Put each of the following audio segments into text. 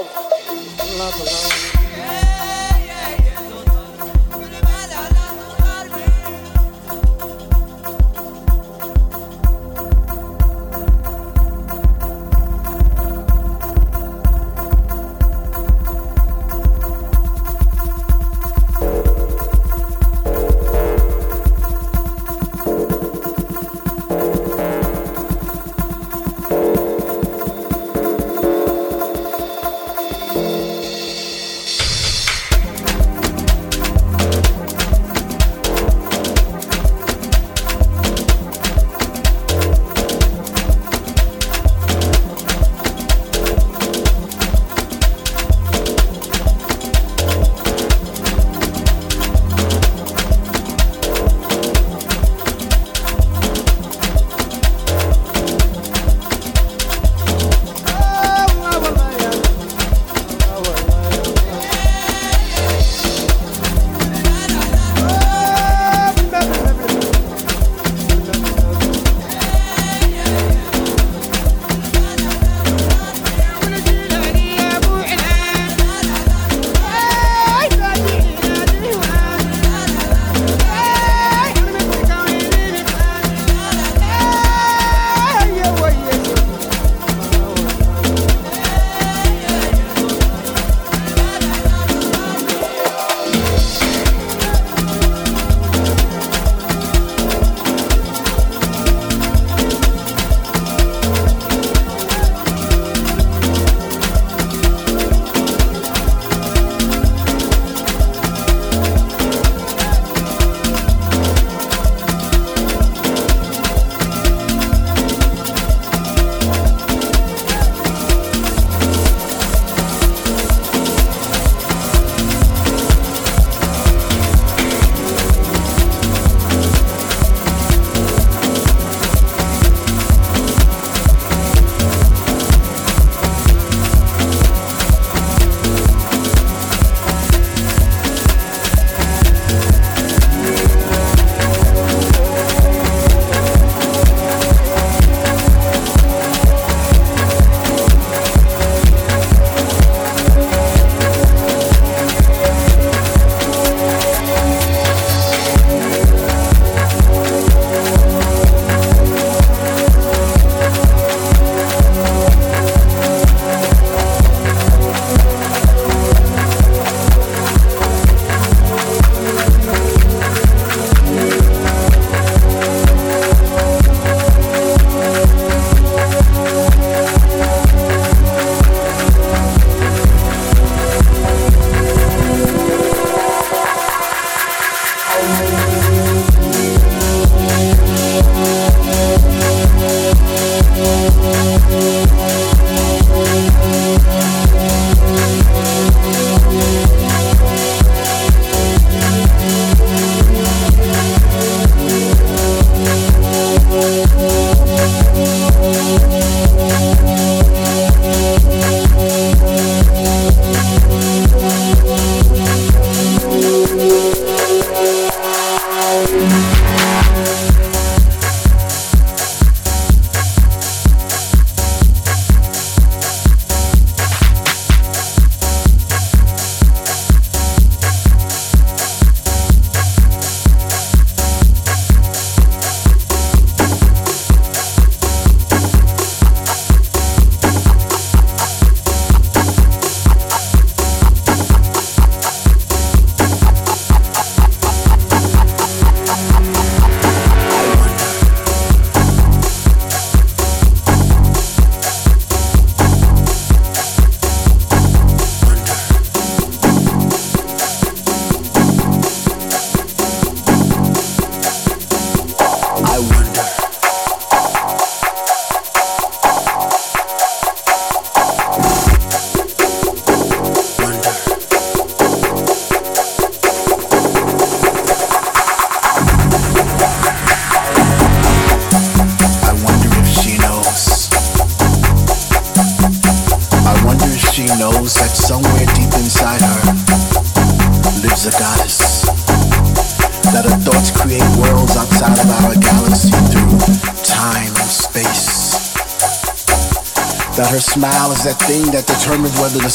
of love alone.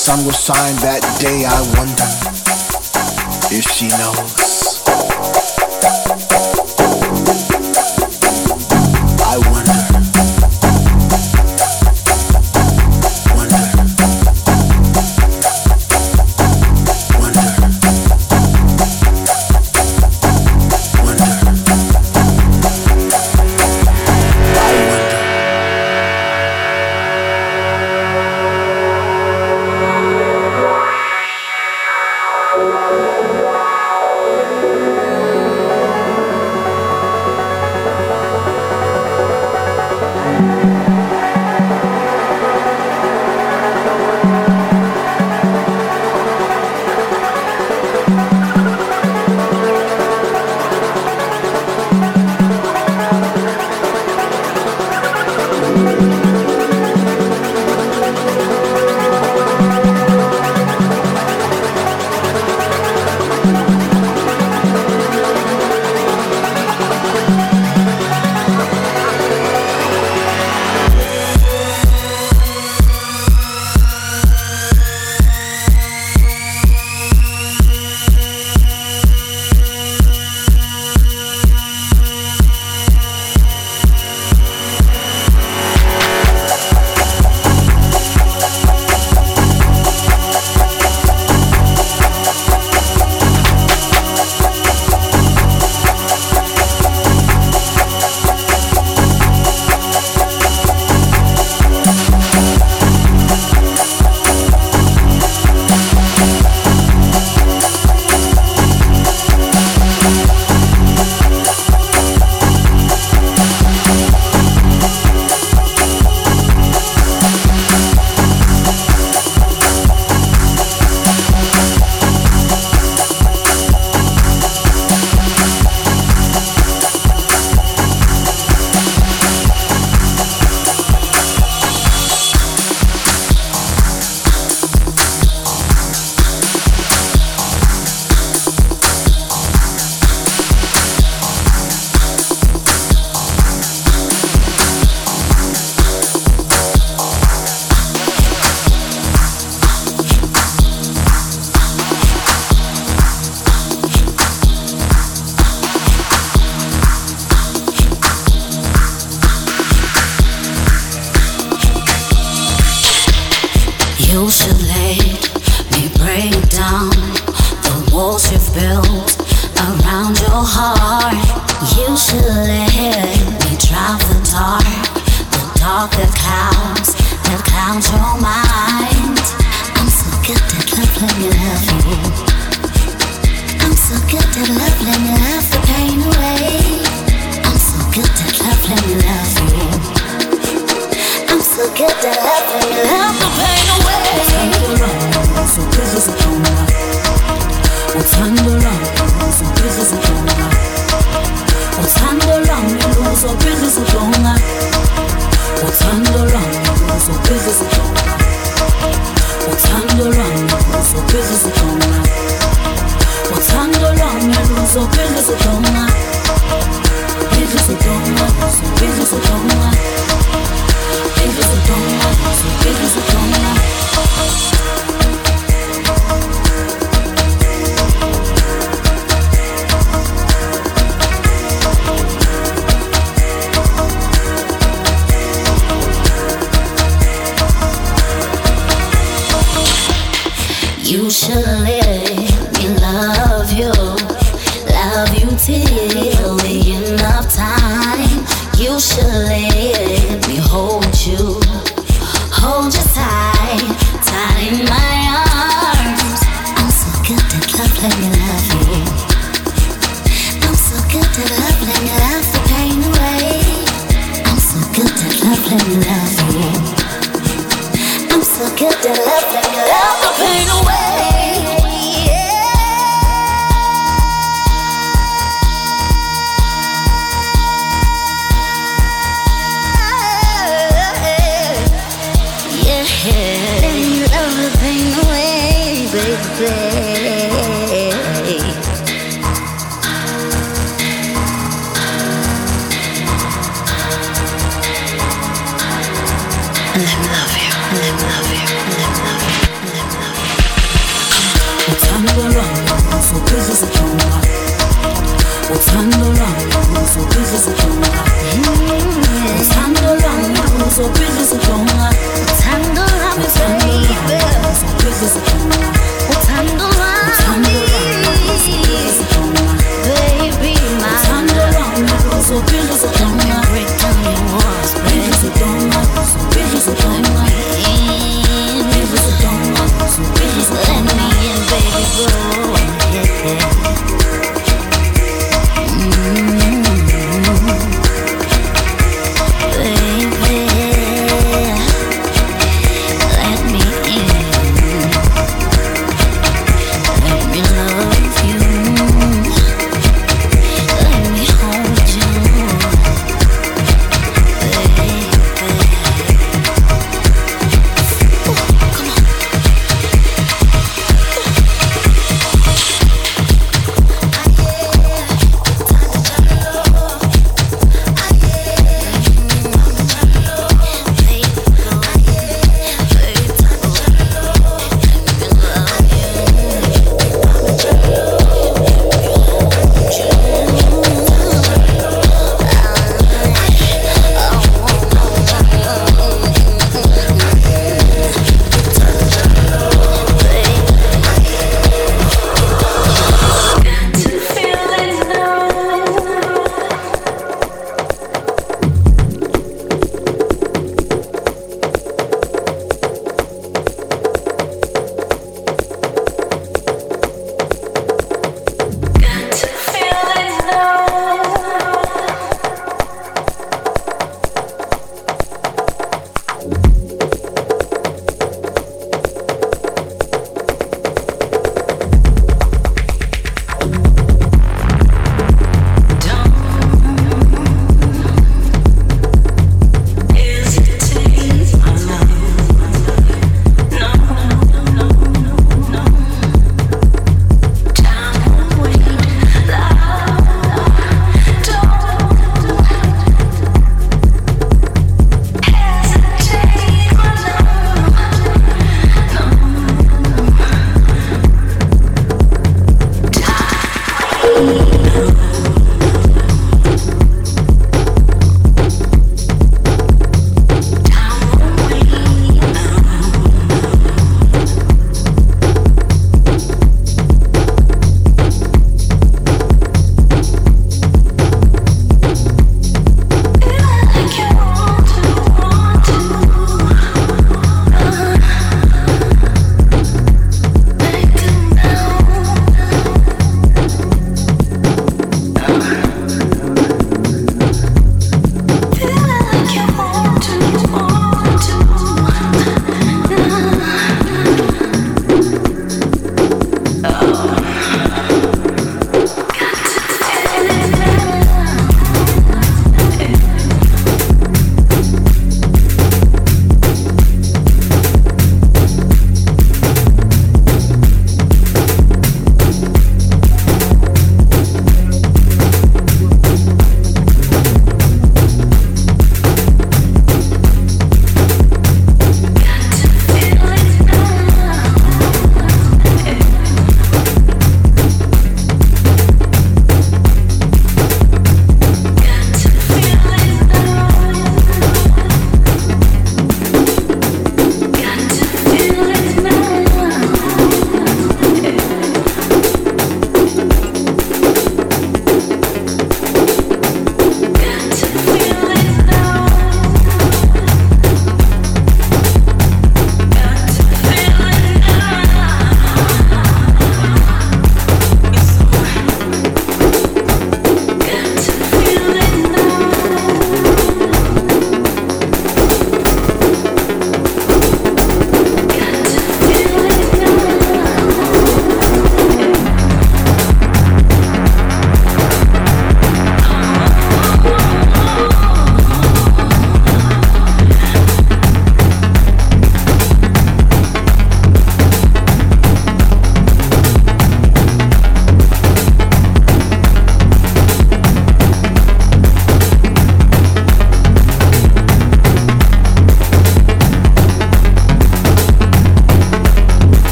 sun will shine that day. I wonder if she knows.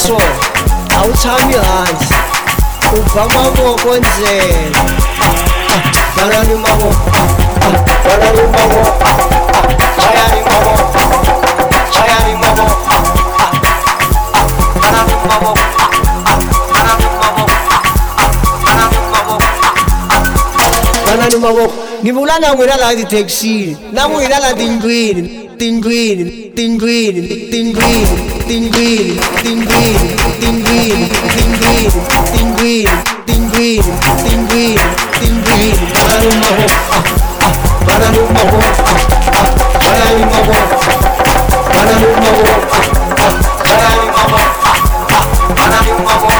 ubuso awuthami hansi ubva mavoko nzele bvarani mavoko bvarani mavoko chayani mavoko chayani mavoko bvarani mavoko bvarani mavoko ngivula na wira la di tithekisini na n'wina laha tindlwini tindlwini tindlwini tindlwini tindlwini tindlwini tindlwini tindlwini tindlwini tindlwini tindlwini tindlwini banani mavoko banani mavoko banani mavoko banani mavoko banani mavoko banani mavoko banani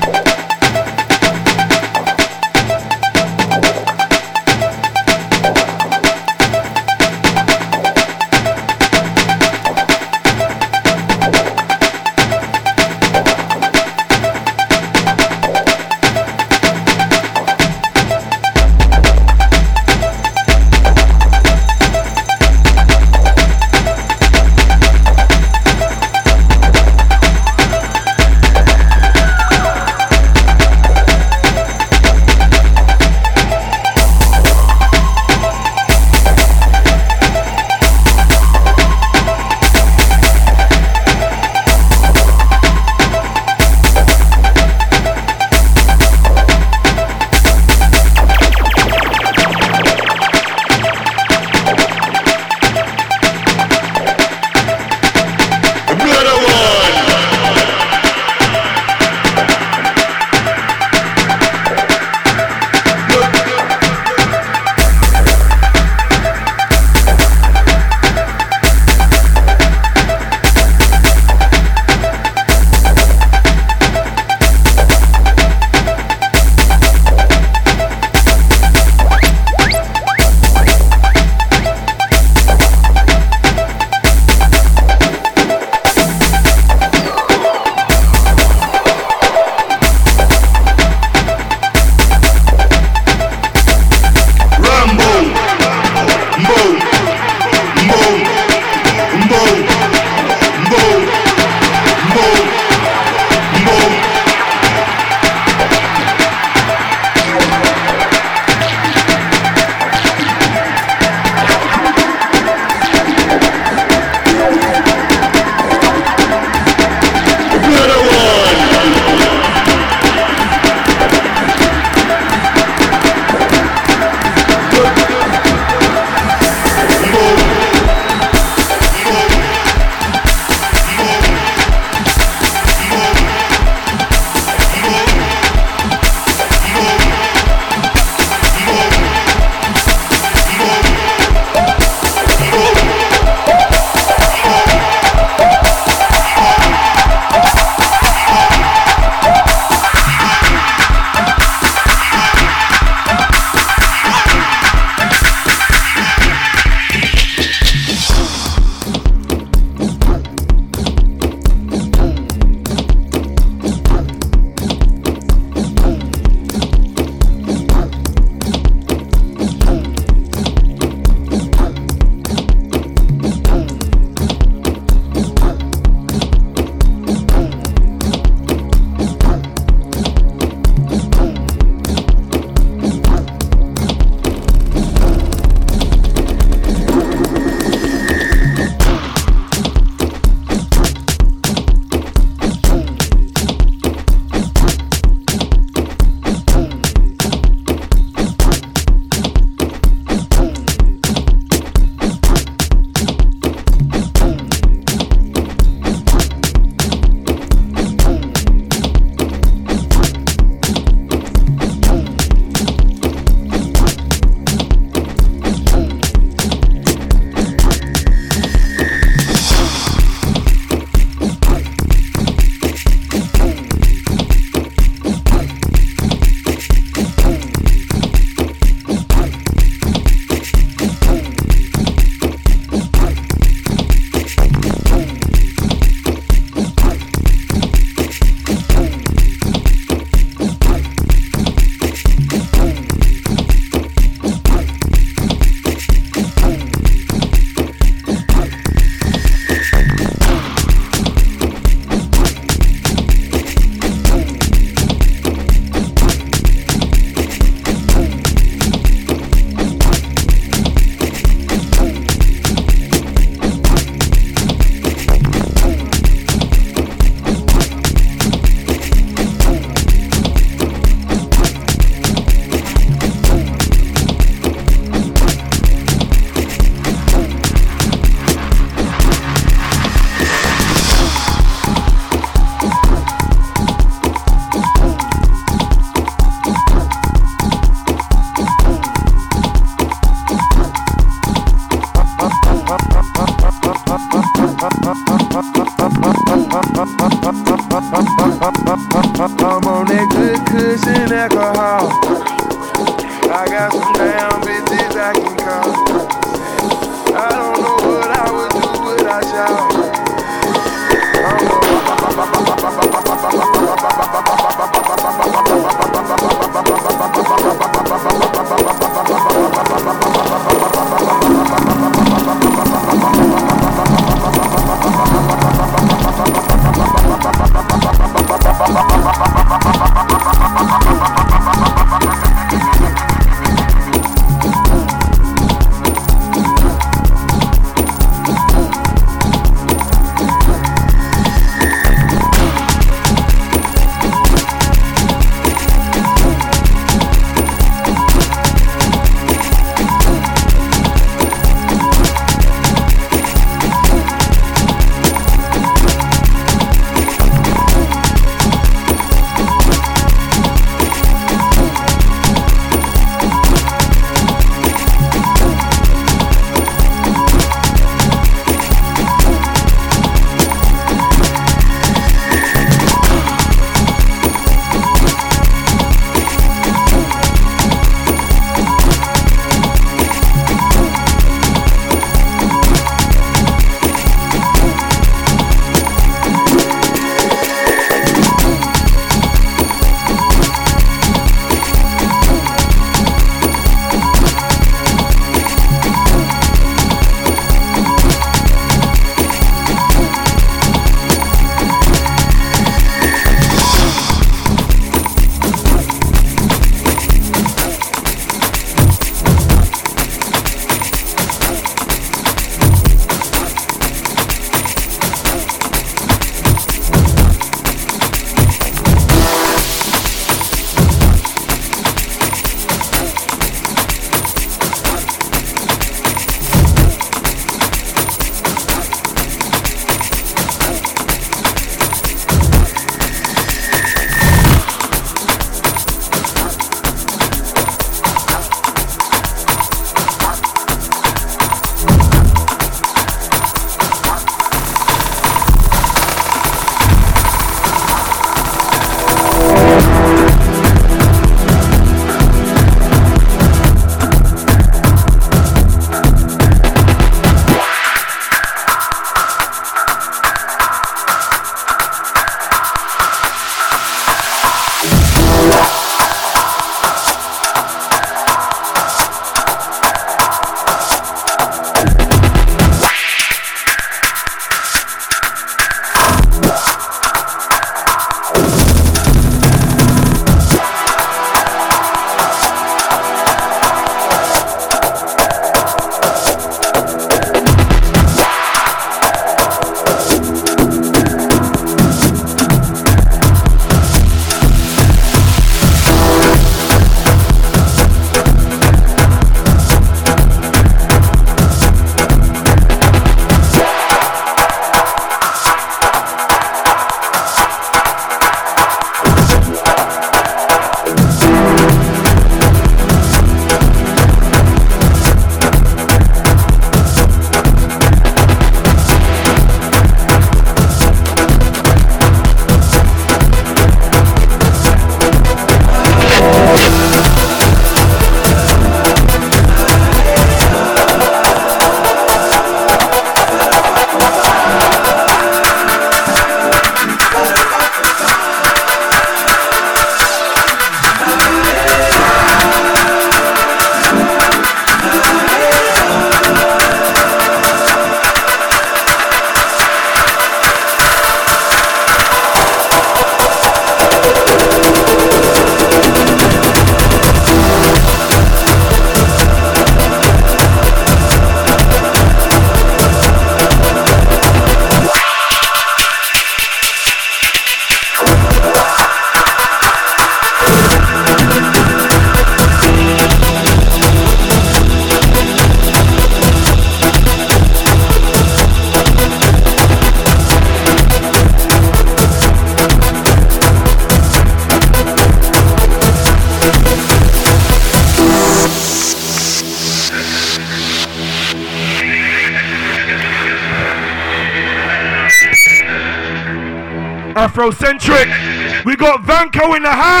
Vanco in the house.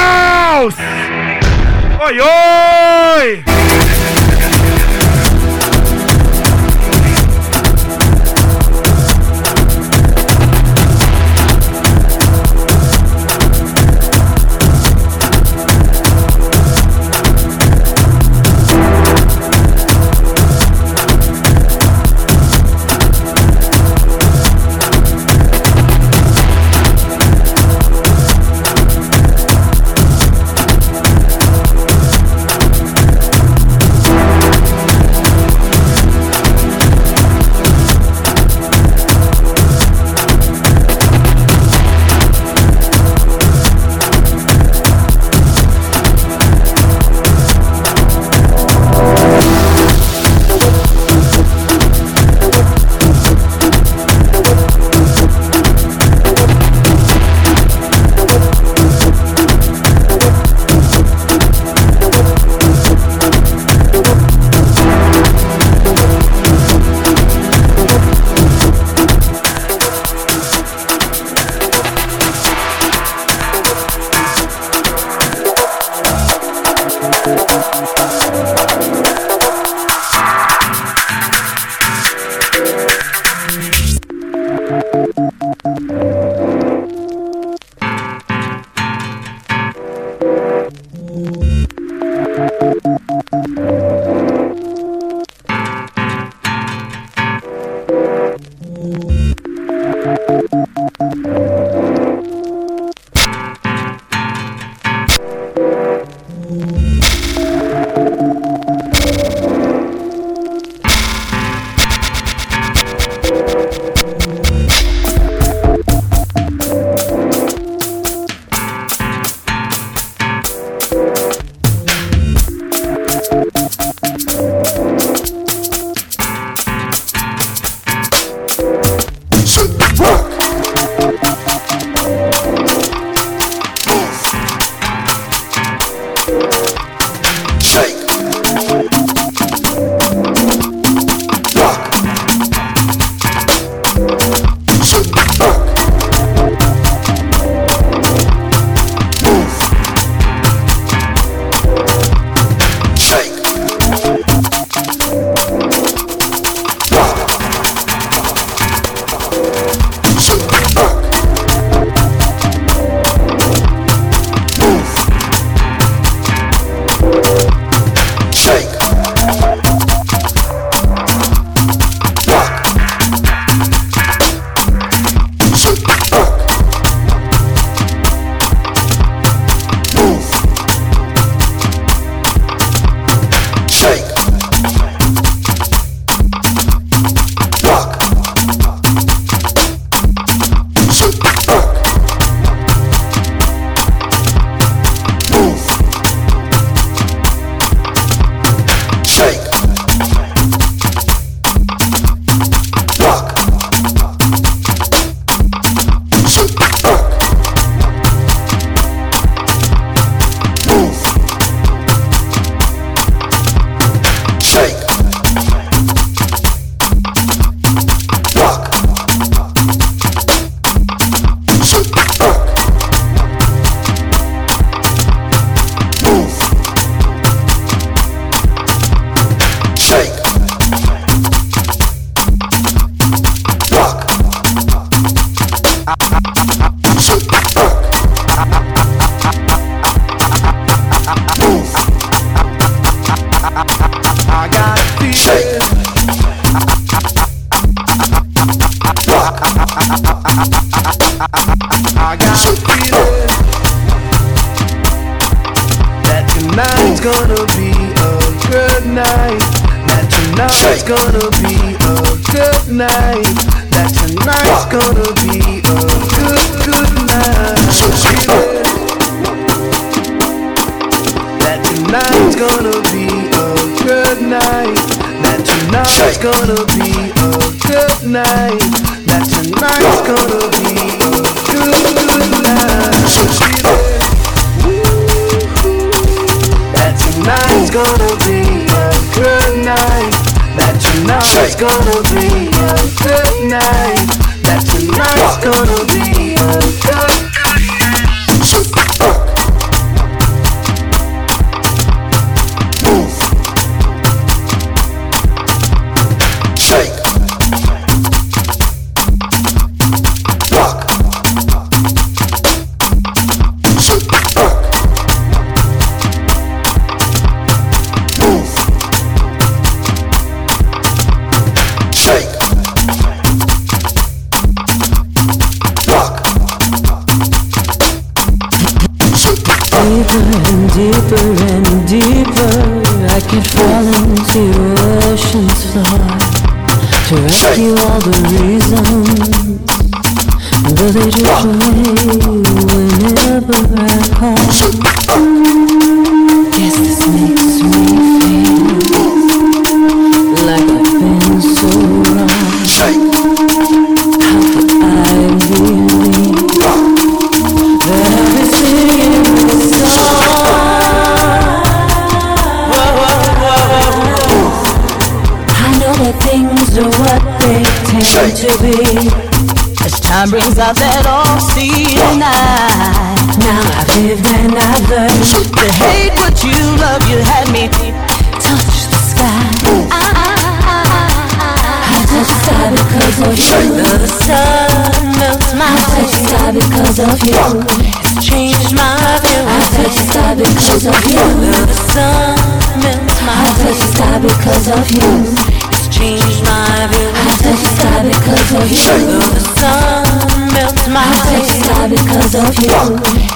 I said to stop because of you. The sun melts my I said to stop because of you.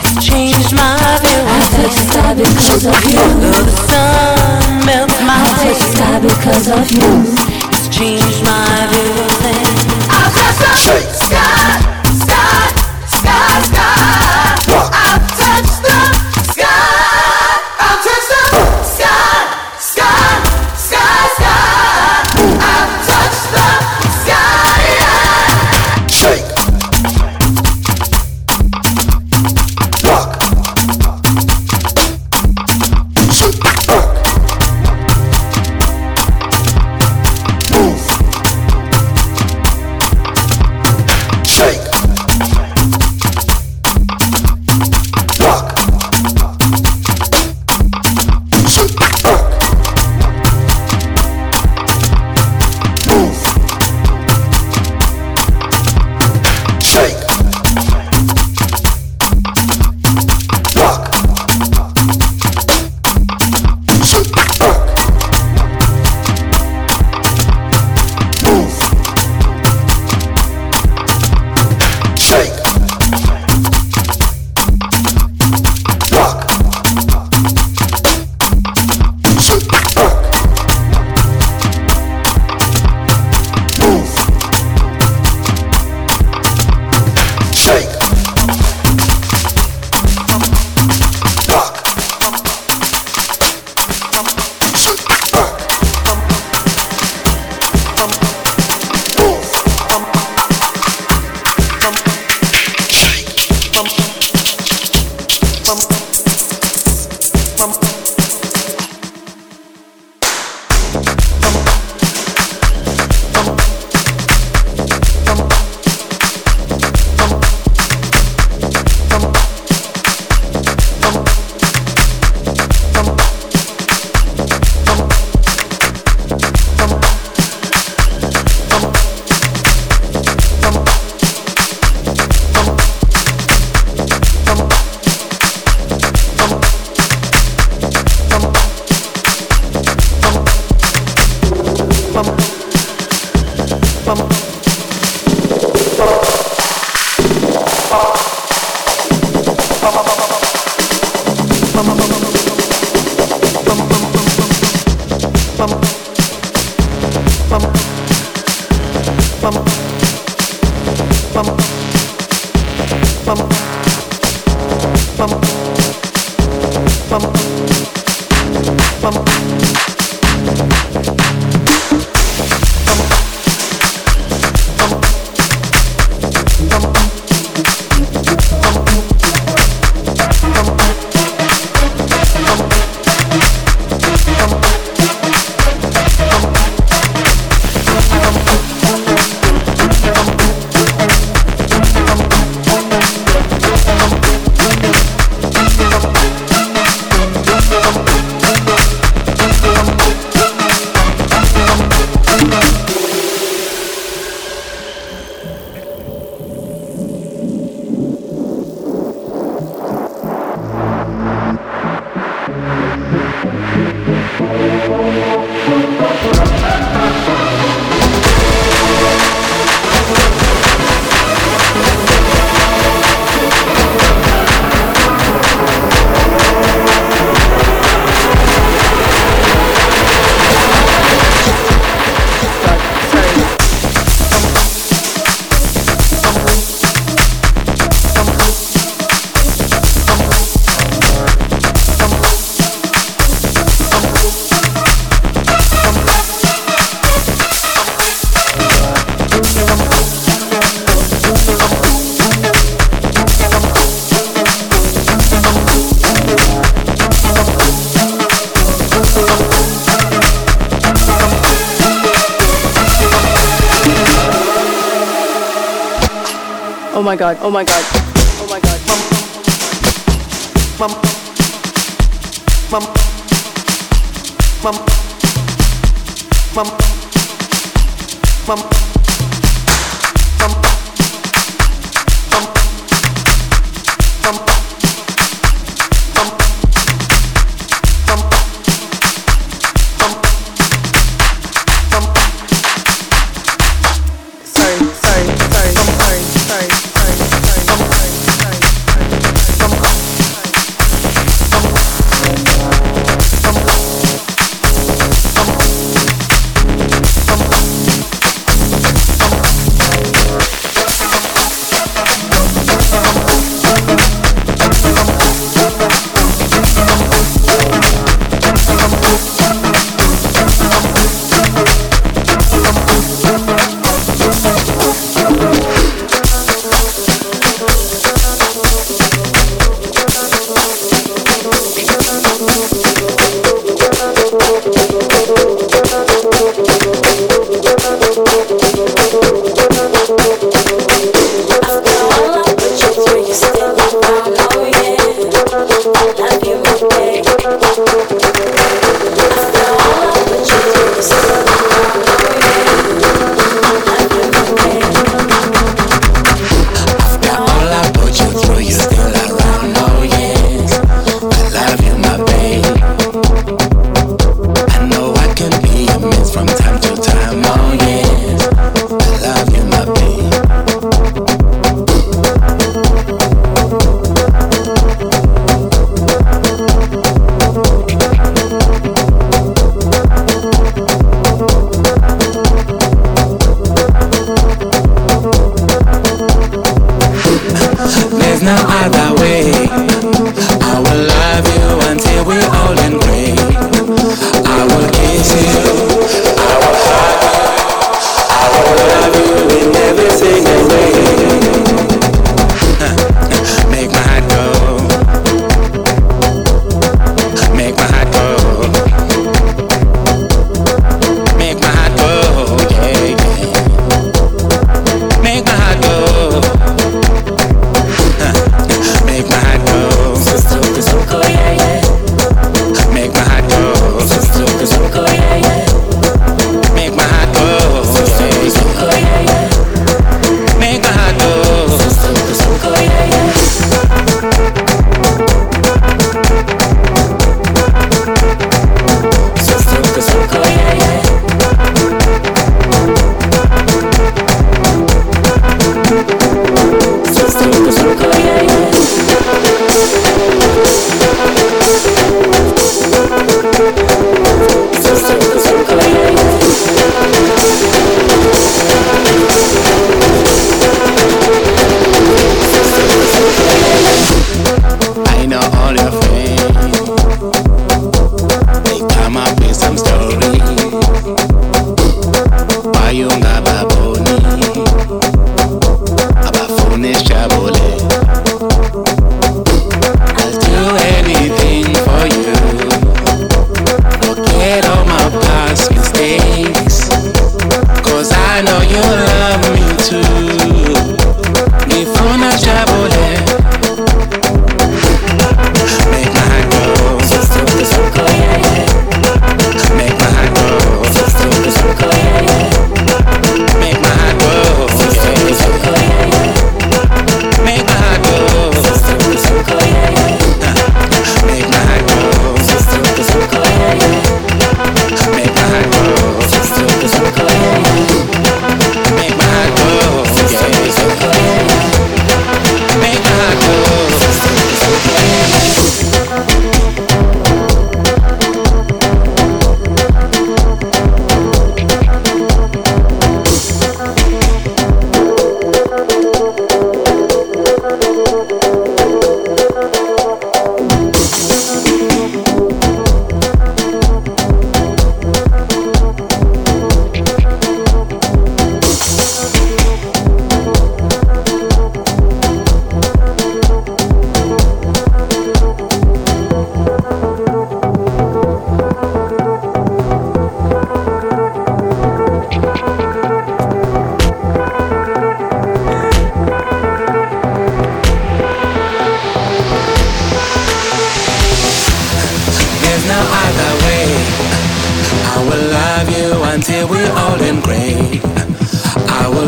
It's changed my view. I said to stop because of you. The sun melts my I said to stop because of you. It's changed my view. I've got some sky.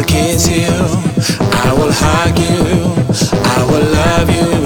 kiss you. I will hug you. I will love you.